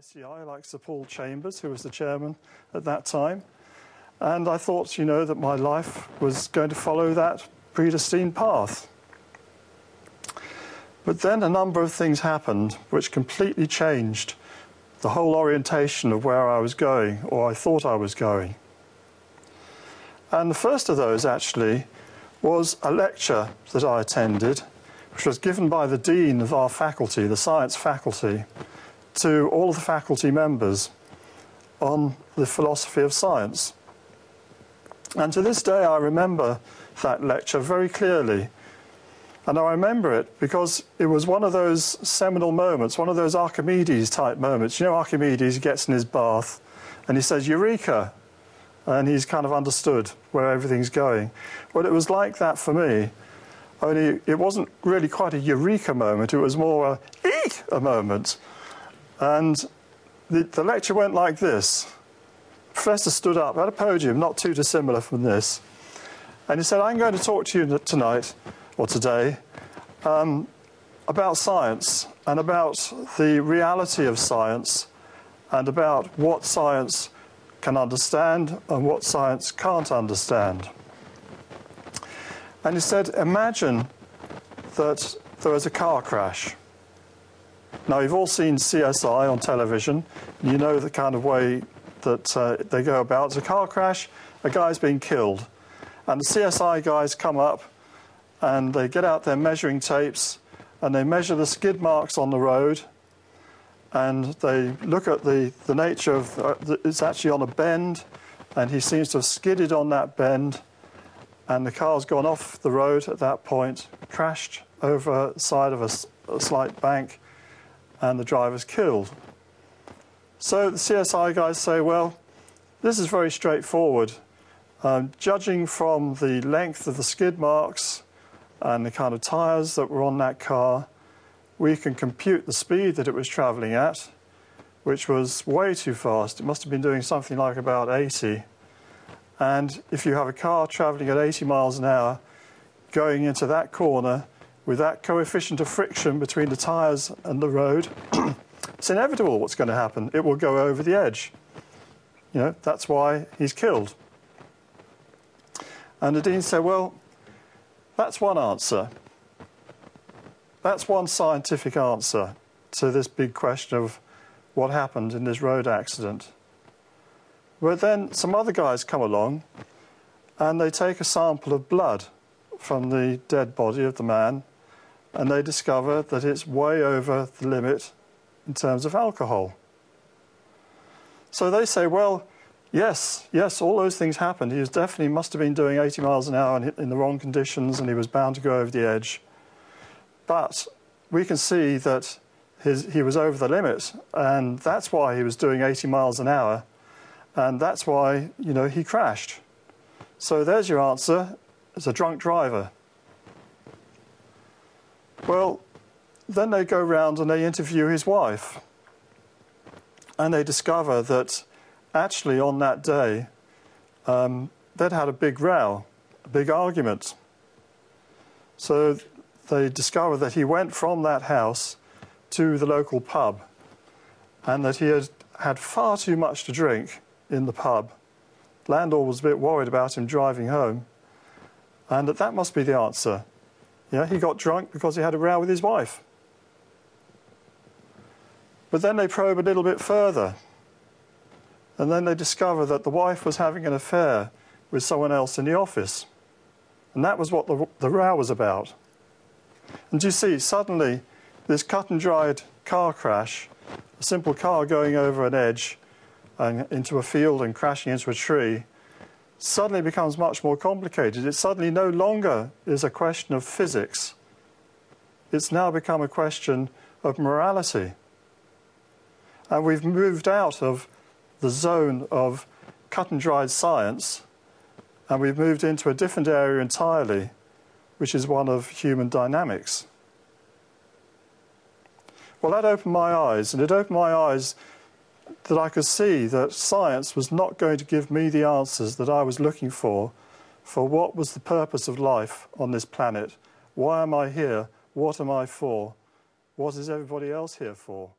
ICI, like Sir Paul Chambers, who was the chairman at that time. And I thought, you know, that my life was going to follow that predestined path. But then a number of things happened which completely changed the whole orientation of where I was going, or I thought I was going. And the first of those, actually, was a lecture that I attended, which was given by the dean of our faculty, the science faculty, to all of the faculty members on the philosophy of science. And to this day, I remember that lecture very clearly. And I remember it because it was one of those seminal moments, one of those Archimedes type moments. You know, Archimedes gets in his bath and he says, Eureka! And he's kind of understood where everything's going. Well, it was like that for me, only it wasn't really quite a Eureka moment, it was more a Eek! a moment. And the, the lecture went like this. The professor stood up at a podium not too dissimilar from this, and he said, I'm going to talk to you tonight, or today, um, about science and about the reality of science and about what science can understand and what science can't understand. And he said, Imagine that there was a car crash now, you've all seen CSI on television. You know the kind of way that uh, they go about. It's a car crash, a guy's been killed. And the CSI guys come up and they get out their measuring tapes and they measure the skid marks on the road and they look at the, the nature of uh, the, it's actually on a bend and he seems to have skidded on that bend and the car's gone off the road at that point, crashed over the side of a, a slight bank and the driver's killed. So the CSI guys say, well, this is very straightforward. Um, judging from the length of the skid marks and the kind of tyres that were on that car, we can compute the speed that it was travelling at, which was way too fast. It must have been doing something like about 80. And if you have a car travelling at 80 miles an hour going into that corner, with that coefficient of friction between the tyres and the road, it's inevitable what's going to happen. It will go over the edge. You know, that's why he's killed. And the dean said, well, that's one answer. That's one scientific answer to this big question of what happened in this road accident. But then some other guys come along and they take a sample of blood from the dead body of the man and they discover that it's way over the limit in terms of alcohol. So they say, well, yes, yes, all those things happened. He was definitely must have been doing 80 miles an hour in the wrong conditions and he was bound to go over the edge. But we can see that his, he was over the limit and that's why he was doing 80 miles an hour and that's why, you know, he crashed. So there's your answer. It's a drunk driver. Well, then they go round and they interview his wife. And they discover that actually on that day, um, they'd had a big row, a big argument. So they discover that he went from that house to the local pub and that he had had far too much to drink in the pub. Landor was a bit worried about him driving home, and that that must be the answer. Yeah, he got drunk because he had a row with his wife. But then they probe a little bit further. And then they discover that the wife was having an affair with someone else in the office. And that was what the, the row was about. And you see, suddenly, this cut and dried car crash, a simple car going over an edge and into a field and crashing into a tree, suddenly becomes much more complicated. It suddenly no longer is a question of physics. It's now become a question of morality. And we've moved out of the zone of cut and dried science and we've moved into a different area entirely, which is one of human dynamics. Well, that opened my eyes, and it opened my eyes that I could see that science was not going to give me the answers that I was looking for for what was the purpose of life on this planet. Why am I here? What am I for? What is everybody else here for?